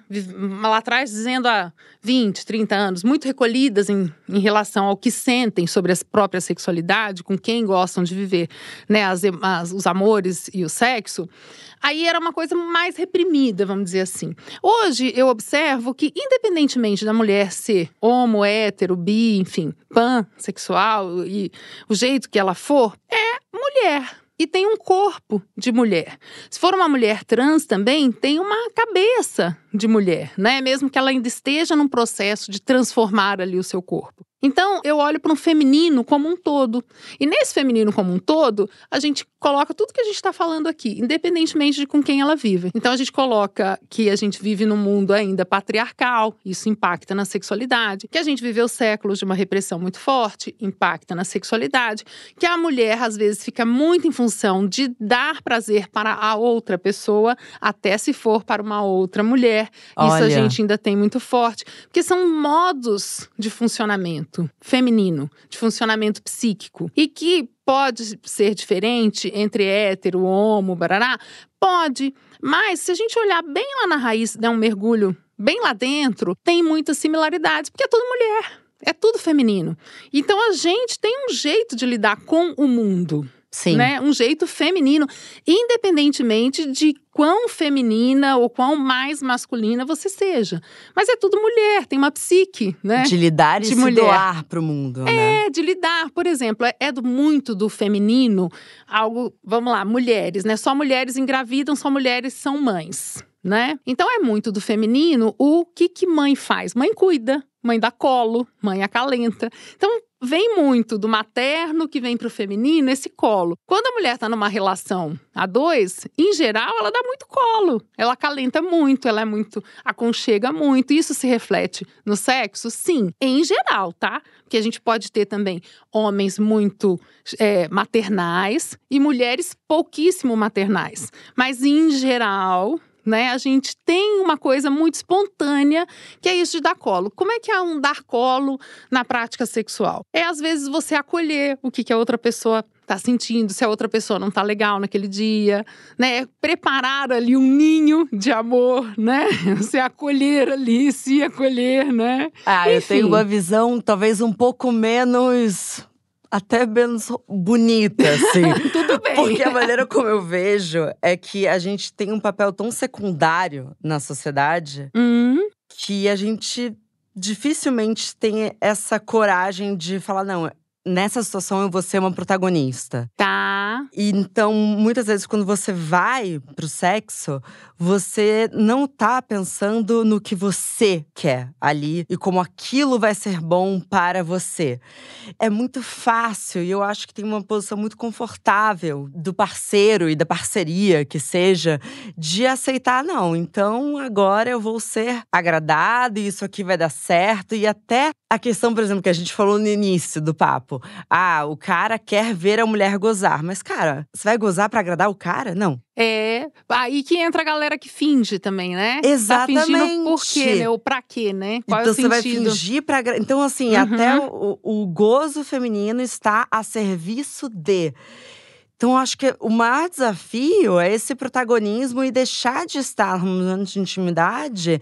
Speaker 2: Lá atrás, dizendo há 20, 30 anos, muito recolhidas em, em relação ao que sentem sobre a própria sexualidade, com quem gostam de viver, né? As, as, os amores e o sexo. Aí era uma coisa mais reprimida, vamos dizer assim. Hoje eu observo que, independentemente da mulher ser homo, hétero, bi, enfim, pansexual e o jeito que ela for, é mulher e tem um corpo de mulher. Se for uma mulher trans também, tem uma cabeça de mulher, né? Mesmo que ela ainda esteja num processo de transformar ali o seu corpo. Então, eu olho para um feminino como um todo. E nesse feminino como um todo, a gente coloca tudo que a gente está falando aqui, independentemente de com quem ela vive. Então, a gente coloca que a gente vive num mundo ainda patriarcal, isso impacta na sexualidade. Que a gente viveu séculos de uma repressão muito forte, impacta na sexualidade. Que a mulher, às vezes, fica muito em função de dar prazer para a outra pessoa, até se for para uma outra mulher. Isso
Speaker 1: Olha.
Speaker 2: a gente ainda tem muito forte. Porque são modos de funcionamento feminino, de funcionamento psíquico. E que pode ser diferente entre hétero, homo, barará? Pode. Mas se a gente olhar bem lá na raiz, der um mergulho bem lá dentro, tem muitas similaridades, porque é tudo mulher. É tudo feminino. Então a gente tem um jeito de lidar com o mundo.
Speaker 1: Sim.
Speaker 2: Né? Um jeito feminino, independentemente de quão feminina ou quão mais masculina você seja. Mas é tudo mulher, tem uma psique, né?
Speaker 1: De lidar e
Speaker 2: De
Speaker 1: se
Speaker 2: mulher.
Speaker 1: doar pro mundo, né?
Speaker 2: É, de lidar. Por exemplo, é, é do, muito do feminino algo, vamos lá, mulheres, né? Só mulheres engravidam, só mulheres são mães. Né? Então é muito do feminino o que que mãe faz? Mãe cuida, mãe dá colo, mãe acalenta. Então vem muito do materno que vem para o feminino esse colo. Quando a mulher está numa relação a dois, em geral, ela dá muito colo. Ela acalenta muito, ela é muito. aconchega muito. Isso se reflete no sexo? Sim, em geral, tá? Porque a gente pode ter também homens muito é, maternais e mulheres pouquíssimo maternais. Mas em geral, né? A gente tem uma coisa muito espontânea, que é isso de dar colo. Como é que é um dar colo na prática sexual? É às vezes você acolher o que, que a outra pessoa tá sentindo, se a outra pessoa não tá legal naquele dia, né? Preparar ali um ninho de amor, né? Se acolher ali, se acolher, né?
Speaker 1: Ah, Enfim. eu tenho uma visão talvez um pouco menos até menos bonita, assim.
Speaker 2: Tudo bem.
Speaker 1: Porque a maneira como eu vejo é que a gente tem um papel tão secundário na sociedade
Speaker 2: hum.
Speaker 1: que a gente dificilmente tem essa coragem de falar, não, nessa situação eu vou ser uma protagonista.
Speaker 2: Tá.
Speaker 1: E então, muitas vezes, quando você vai pro sexo, você não tá pensando no que você quer ali e como aquilo vai ser bom para você. É muito fácil e eu acho que tem uma posição muito confortável do parceiro e da parceria que seja de aceitar, não, então agora eu vou ser agradado e isso aqui vai dar certo. E até a questão, por exemplo, que a gente falou no início do papo ah, o cara quer ver a mulher gozar. Mas, cara, você vai gozar para agradar o cara? Não.
Speaker 2: É, aí que entra a galera que finge também, né?
Speaker 1: Exatamente.
Speaker 2: Tá fingindo por quê, né? Ou pra quê, né?
Speaker 1: Qual
Speaker 2: então
Speaker 1: é o você vai fingir pra… Então, assim, uhum. até o, o gozo feminino está a serviço de… Então, acho que o maior desafio é esse protagonismo e deixar de estar num momento de intimidade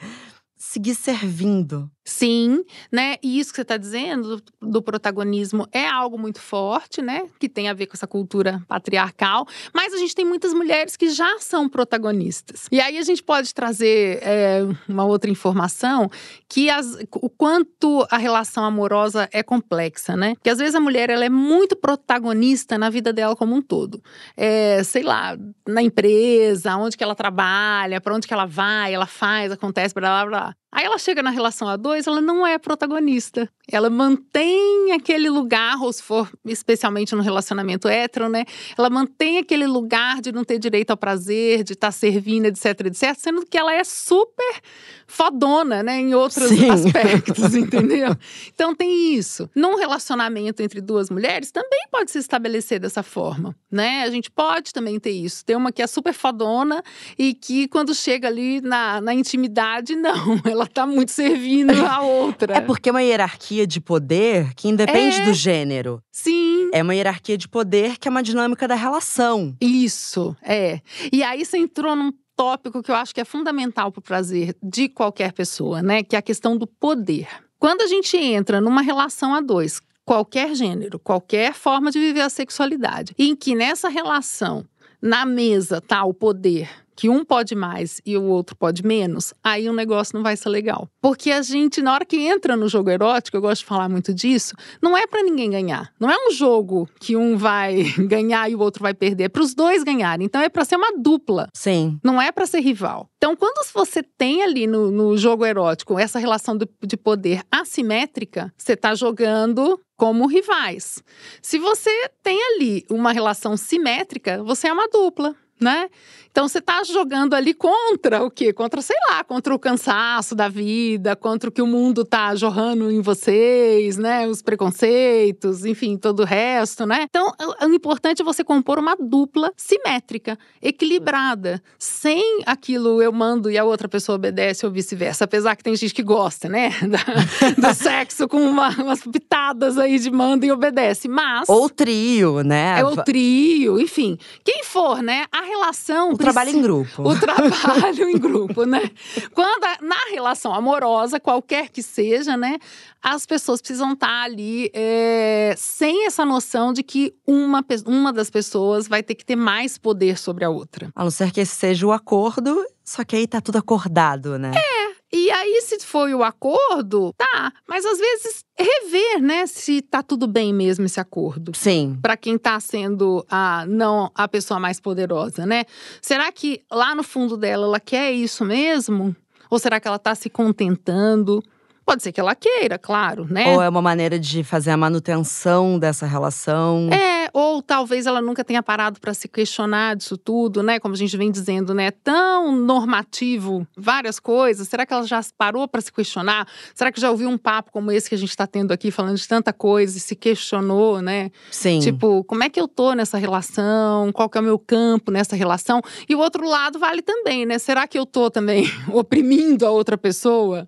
Speaker 1: seguir servindo.
Speaker 2: Sim, né? E isso que você está dizendo do, do, protagonismo é algo muito forte, né? Que tem a ver com essa cultura patriarcal. Mas a gente tem muitas mulheres que já são protagonistas. E aí a gente pode trazer é, uma outra informação que as, o quanto a relação amorosa é complexa, né? Que às vezes a mulher ela é muito protagonista na vida dela como um todo. É, sei lá, na empresa, onde que ela trabalha, para onde que ela vai, ela faz, acontece, blá blá blá. Aí ela chega na relação a dois, ela não é protagonista. Ela mantém aquele lugar, ou se for especialmente no relacionamento hétero, né? Ela mantém aquele lugar de não ter direito ao prazer, de estar tá servindo, etc, etc, sendo que ela é super fodona, né, em outros Sim. aspectos, entendeu? Então tem isso. Num relacionamento entre duas mulheres também pode se estabelecer dessa forma, né? A gente pode também ter isso. Tem uma que é super fodona e que quando chega ali na, na intimidade, não, ela tá muito servindo a outra.
Speaker 1: É porque é uma hierarquia de poder que independe é. do gênero.
Speaker 2: Sim.
Speaker 1: É uma hierarquia de poder que é uma dinâmica da relação.
Speaker 2: Isso, é. E aí você entrou num tópico que eu acho que é fundamental para o prazer de qualquer pessoa, né? Que é a questão do poder. Quando a gente entra numa relação a dois, qualquer gênero, qualquer forma de viver a sexualidade, em que nessa relação, na mesa, tá o poder que um pode mais e o outro pode menos, aí o negócio não vai ser legal. Porque a gente, na hora que entra no jogo erótico, eu gosto de falar muito disso, não é para ninguém ganhar. Não é um jogo que um vai ganhar e o outro vai perder. É para os dois ganharem. Então é para ser uma dupla.
Speaker 1: Sim.
Speaker 2: Não é para ser rival. Então, quando você tem ali no, no jogo erótico essa relação do, de poder assimétrica, você está jogando como rivais. Se você tem ali uma relação simétrica, você é uma dupla né? Então você está jogando ali contra o quê? Contra, sei lá, contra o cansaço da vida, contra o que o mundo está jorrando em vocês, né? Os preconceitos, enfim, todo o resto, né? Então, o importante é você compor uma dupla simétrica, equilibrada, sem aquilo eu mando e a outra pessoa obedece ou vice-versa. Apesar que tem gente que gosta, né? Da, do sexo com uma, umas pitadas aí de manda e obedece. Mas.
Speaker 1: Ou trio, né?
Speaker 2: É o trio, enfim. Quem for, né? A relação.
Speaker 1: O trabalho em grupo.
Speaker 2: O trabalho em grupo, né? Quando a, na relação amorosa, qualquer que seja, né? As pessoas precisam estar ali é, sem essa noção de que uma, uma das pessoas vai ter que ter mais poder sobre a outra.
Speaker 1: A não ser que esse seja o acordo, só que aí tá tudo acordado, né?
Speaker 2: É, e aí, se foi o acordo, tá. Mas às vezes rever, né, se tá tudo bem mesmo esse acordo.
Speaker 1: Sim.
Speaker 2: Para quem tá sendo a não a pessoa mais poderosa, né? Será que lá no fundo dela ela quer isso mesmo? Ou será que ela tá se contentando? Pode ser que ela queira, claro, né?
Speaker 1: Ou é uma maneira de fazer a manutenção dessa relação.
Speaker 2: É, ou talvez ela nunca tenha parado para se questionar disso tudo, né? Como a gente vem dizendo, né? Tão normativo, várias coisas. Será que ela já parou para se questionar? Será que já ouviu um papo como esse que a gente está tendo aqui, falando de tanta coisa e se questionou, né?
Speaker 1: Sim.
Speaker 2: Tipo, como é que eu tô nessa relação? Qual que é o meu campo nessa relação? E o outro lado vale também, né? Será que eu tô também oprimindo a outra pessoa?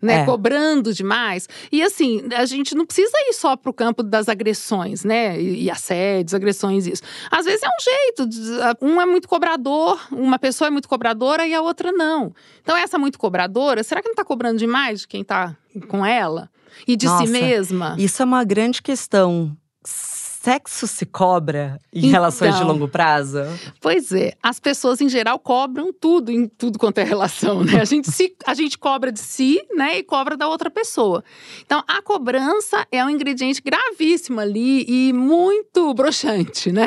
Speaker 2: Né?
Speaker 1: É.
Speaker 2: Cobrando demais. E assim, a gente não precisa ir só pro campo das agressões, né? E, e assédios, agressões, isso. Às vezes é um jeito. Um é muito cobrador, uma pessoa é muito cobradora e a outra não. Então, essa muito cobradora, será que não tá cobrando demais de quem tá com ela? E de
Speaker 1: Nossa,
Speaker 2: si mesma?
Speaker 1: Isso é uma grande questão. Sexo se cobra em
Speaker 2: Então.
Speaker 1: relações de longo prazo?
Speaker 2: Pois é, as pessoas em geral cobram tudo em tudo quanto é relação, né? A gente, se, a gente cobra de si, né? E cobra da outra pessoa. Então, a cobrança é um ingrediente gravíssimo ali e muito broxante, né?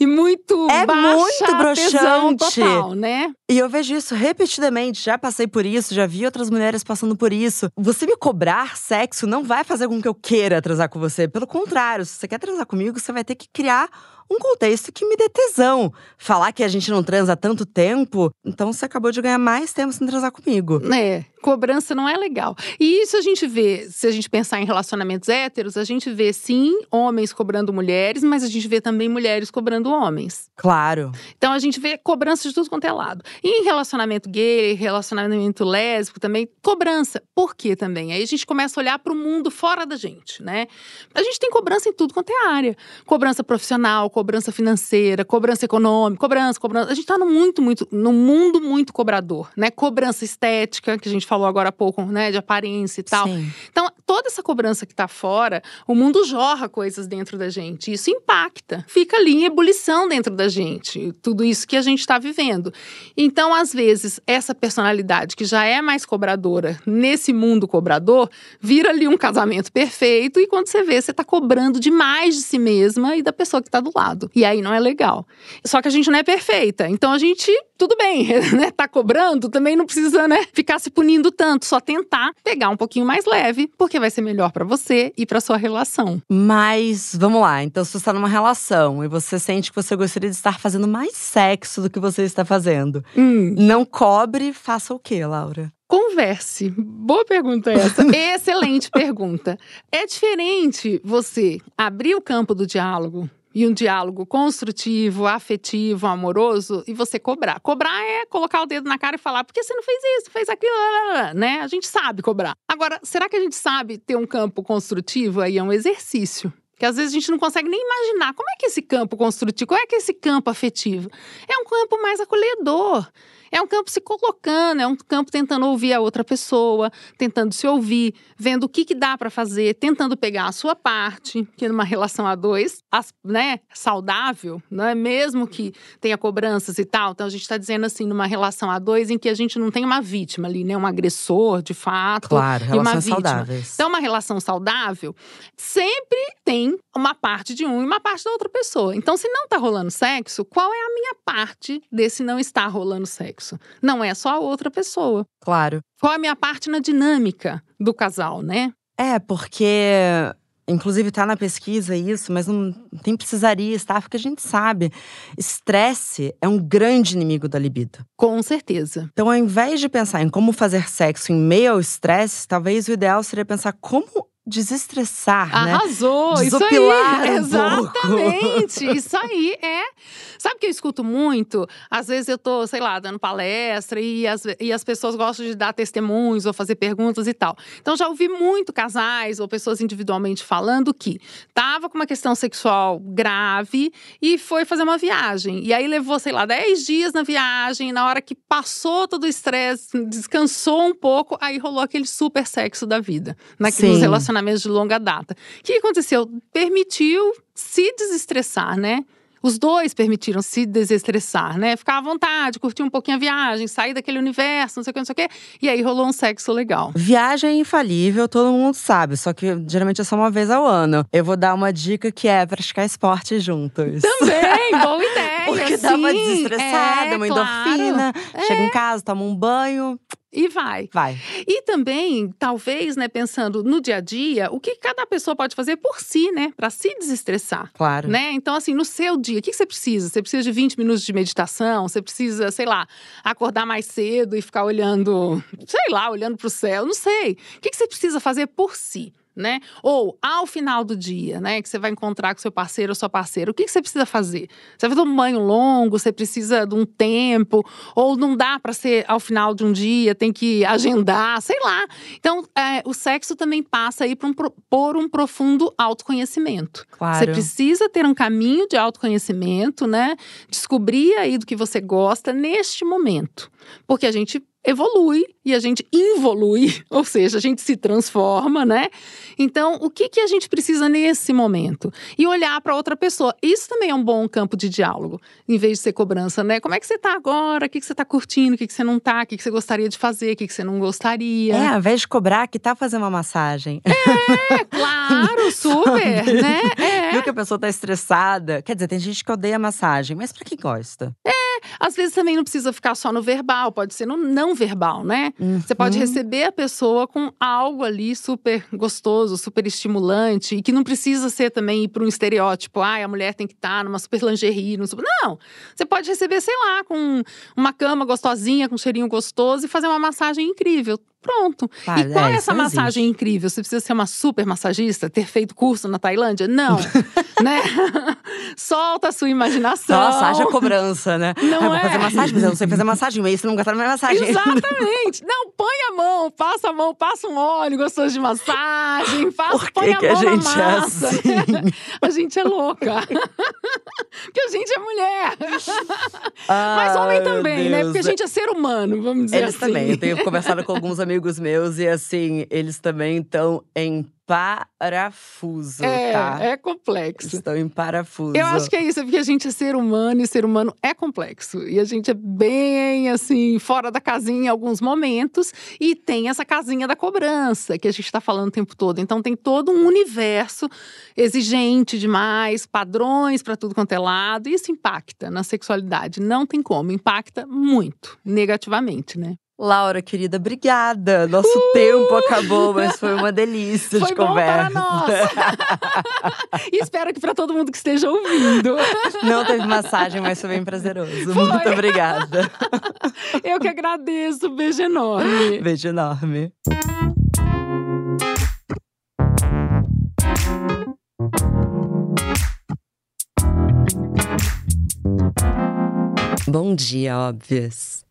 Speaker 2: E muito
Speaker 1: É muito broxante.
Speaker 2: total, né?
Speaker 1: E eu vejo isso repetidamente. Já passei por isso, já vi outras mulheres passando por isso. Você me cobrar sexo não vai fazer com que eu queira transar com você. Pelo contrário, se você quer transar comigo, você vai ter que criar um contexto que me dê tesão. Falar que a gente não transa há tanto tempo, então você acabou de ganhar mais tempo sem transar comigo.
Speaker 2: É, cobrança não é legal. E isso a gente vê, se a gente pensar em relacionamentos héteros, a gente vê sim homens cobrando mulheres, mas a gente vê também mulheres cobrando homens.
Speaker 1: Claro.
Speaker 2: Então a gente vê cobrança de tudo quanto é lado. E em relacionamento gay, relacionamento lésbico também, cobrança. Por quê também? Aí a gente começa a olhar para o mundo fora da gente, né? A gente tem cobrança em tudo quanto é área. Cobrança profissional, cobrança financeira, cobrança econômica, cobrança, cobrança. A gente está num muito, muito, num mundo muito cobrador, né? Cobrança estética, que a gente falou agora há pouco, né? De aparência e tal.
Speaker 1: Sim.
Speaker 2: Então, toda essa cobrança que tá fora, o mundo jorra coisas dentro da gente. Isso impacta. Fica ali em ebulição dentro da gente. Tudo isso que a gente está vivendo. Então, às vezes, essa personalidade que já é mais cobradora nesse mundo cobrador, vira ali um casamento perfeito. E quando você vê, você tá cobrando demais de si mesma e da pessoa que tá do lado. E aí não é legal. Só que a gente não é perfeita. Então a gente, tudo bem, né? Tá cobrando, também não precisa, né, ficar se punindo tanto, só tentar pegar um pouquinho mais leve, porque vai ser melhor pra você e pra sua relação.
Speaker 1: Mas vamos lá, então se você está numa relação e você sente que você gostaria de estar fazendo mais sexo do que você está fazendo,
Speaker 2: Hum,
Speaker 1: não cobre, faça o quê, Laura?
Speaker 2: Converse. Boa pergunta essa. Excelente pergunta. É diferente você abrir o campo do diálogo e um diálogo construtivo, afetivo, amoroso e você cobrar. Cobrar é colocar o dedo na cara e falar: por que você não fez isso, fez aquilo, lá, lá, lá", né? A gente sabe cobrar. Agora, será que a gente sabe ter um campo construtivo? Aí é um exercício. Que às vezes a gente não consegue nem imaginar como é que esse campo construtivo, qual é que é esse campo afetivo. É um campo mais acolhedor. É um campo se colocando, é um campo tentando ouvir a outra pessoa, tentando se ouvir, vendo o que, que dá para fazer, tentando pegar a sua parte, que numa relação a dois, as- né, saudável, não é mesmo que tenha cobranças e tal. Então a gente está dizendo assim, numa relação a dois em que a gente não tem uma vítima ali, né, um agressor de fato.
Speaker 1: Claro,
Speaker 2: e uma
Speaker 1: relações
Speaker 2: vítima.
Speaker 1: saudáveis.
Speaker 2: Então, uma relação saudável sempre tem uma parte de um e uma parte da outra pessoa. Então, se não tá rolando sexo, qual é a minha parte desse não estar rolando sexo? Não é só a outra pessoa.
Speaker 1: Claro.
Speaker 2: Qual é a minha parte na dinâmica do casal, né?
Speaker 1: É, porque. Inclusive tá na pesquisa isso, mas não nem precisaria estar, porque a gente sabe. Estresse é um grande inimigo da libido.
Speaker 2: Com certeza.
Speaker 1: Então, ao invés de pensar em como fazer sexo em meio ao estresse, talvez o ideal seria pensar como desestressar, né?
Speaker 2: Arrasou! Isso
Speaker 1: Desopilar
Speaker 2: aí!
Speaker 1: um pouco.
Speaker 2: Exatamente! Isso aí é. Sabe o que eu escuto muito? Às vezes eu tô, sei lá, dando palestra e as, e as pessoas gostam de dar testemunhos ou fazer perguntas e tal. Então já ouvi muito casais ou pessoas individualmente falando que tava com uma questão sexual grave e foi fazer uma viagem. E aí levou, sei lá, 10 dias na viagem, na hora que passou todo o estresse, descansou um pouco, aí rolou aquele super sexo da vida. Naqueles
Speaker 1: Sim.
Speaker 2: Relacionamentos de longa data. O que aconteceu? Permitiu se desestressar, né? Os dois permitiram se desestressar, né? Ficar à vontade, curtir um pouquinho a viagem, sair daquele universo, não sei o que, não sei o que. E aí rolou um sexo legal.
Speaker 1: Viagem é infalível, todo mundo sabe, só que geralmente é só uma vez ao ano. Eu vou dar uma dica que é praticar esporte juntos.
Speaker 2: Também, boa ideia.
Speaker 1: Porque dá uma
Speaker 2: sim.
Speaker 1: desestressada,
Speaker 2: é,
Speaker 1: uma
Speaker 2: claro.
Speaker 1: endorfina. Chega em casa, toma um banho,
Speaker 2: E vai.
Speaker 1: vai.
Speaker 2: E também, talvez, né, pensando no dia a dia, o que cada pessoa pode fazer por si, né? Pra se desestressar.
Speaker 1: Claro.
Speaker 2: Né? Então, assim, no seu dia, o que você precisa? Você precisa de 20 minutos de meditação? Você precisa, sei lá, acordar mais cedo e ficar olhando, sei lá, olhando para o céu? Não sei. O que você precisa fazer por si? Né? Ou ao final do dia, né? Que você vai encontrar com seu parceiro ou sua parceira. O que, que você precisa fazer? Você vai fazer um banho longo, você precisa de um tempo, ou não dá para ser ao final de um dia, tem que agendar, sei lá. Então, é, o sexo também passa aí por um, por um profundo autoconhecimento.
Speaker 1: Claro.
Speaker 2: Você precisa ter um caminho de autoconhecimento, né? Descobrir aí do que você gosta neste momento. Porque a gente evolui e a gente involui, ou seja, a gente se transforma, né? Então, o que, que a gente precisa nesse momento? E olhar para outra pessoa. Isso também é um bom campo de diálogo, em vez de ser cobrança, né? Como é que você tá agora? O que, que você tá curtindo? O que, que você não tá? O que, que você gostaria de fazer? O que, que você não gostaria?
Speaker 1: É, ao invés de cobrar, que tá fazer uma massagem.
Speaker 2: É, claro, super, né? É.
Speaker 1: Viu que a pessoa tá estressada? Quer dizer, tem gente que odeia massagem, mas pra quem gosta?
Speaker 2: É, às vezes também não precisa ficar só no verbal, pode ser no não verbal, né?
Speaker 1: Uhum.
Speaker 2: Você pode receber a pessoa com algo ali super gostoso, super estimulante, e que não precisa ser também ir para um estereótipo, ah, a mulher tem que estar numa super lingerie, num super... não. Você pode receber, sei lá, com uma cama gostosinha, com um cheirinho gostoso e fazer uma massagem incrível. Pronto.
Speaker 1: Para,
Speaker 2: e qual
Speaker 1: é,
Speaker 2: é,
Speaker 1: isso
Speaker 2: essa massagem
Speaker 1: existe.
Speaker 2: incrível? Você precisa ser uma super massagista, ter feito curso na Tailândia? Não, né? Solta a sua imaginação.
Speaker 1: Nossa, haja cobrança, né?
Speaker 2: Não
Speaker 1: ah, vou
Speaker 2: é?
Speaker 1: fazer massagem, mas eu não sei fazer massagem, mas você não gastar minha massagem.
Speaker 2: Exatamente. Não, põe a mão, passa a mão, passa um óleo gostoso de massagem, passa,
Speaker 1: Por que
Speaker 2: põe a
Speaker 1: que a
Speaker 2: mão
Speaker 1: gente
Speaker 2: na
Speaker 1: é
Speaker 2: massa.
Speaker 1: assim?
Speaker 2: a gente é louca. Porque a gente é mulher. Mas homem também, né? Porque a gente é ser humano, vamos dizer
Speaker 1: Eles
Speaker 2: assim.
Speaker 1: também. Eu tenho conversado com alguns amigos meus e assim, eles também estão em parafuso,
Speaker 2: É,
Speaker 1: tá?
Speaker 2: é complexo.
Speaker 1: Estão em parafuso.
Speaker 2: Eu acho que é isso, é porque a gente é ser humano e ser humano é complexo. E a gente é bem, assim, fora da casinha em alguns momentos. E tem essa casinha da cobrança, que a gente está falando o tempo todo. Então, tem todo um universo exigente demais, padrões para tudo quanto é lado. E isso impacta na sexualidade. Não tem como, impacta muito, negativamente, né?
Speaker 1: Laura, querida, obrigada. Nosso tempo acabou, mas foi uma delícia
Speaker 2: Foi
Speaker 1: de
Speaker 2: bom
Speaker 1: conversa.
Speaker 2: para nós! e espero que para todo mundo que esteja ouvindo.
Speaker 1: Não teve massagem, mas foi bem prazeroso. Muito obrigada.
Speaker 2: Eu que agradeço. Beijo enorme.
Speaker 1: Beijo enorme. Bom dia, óbvias.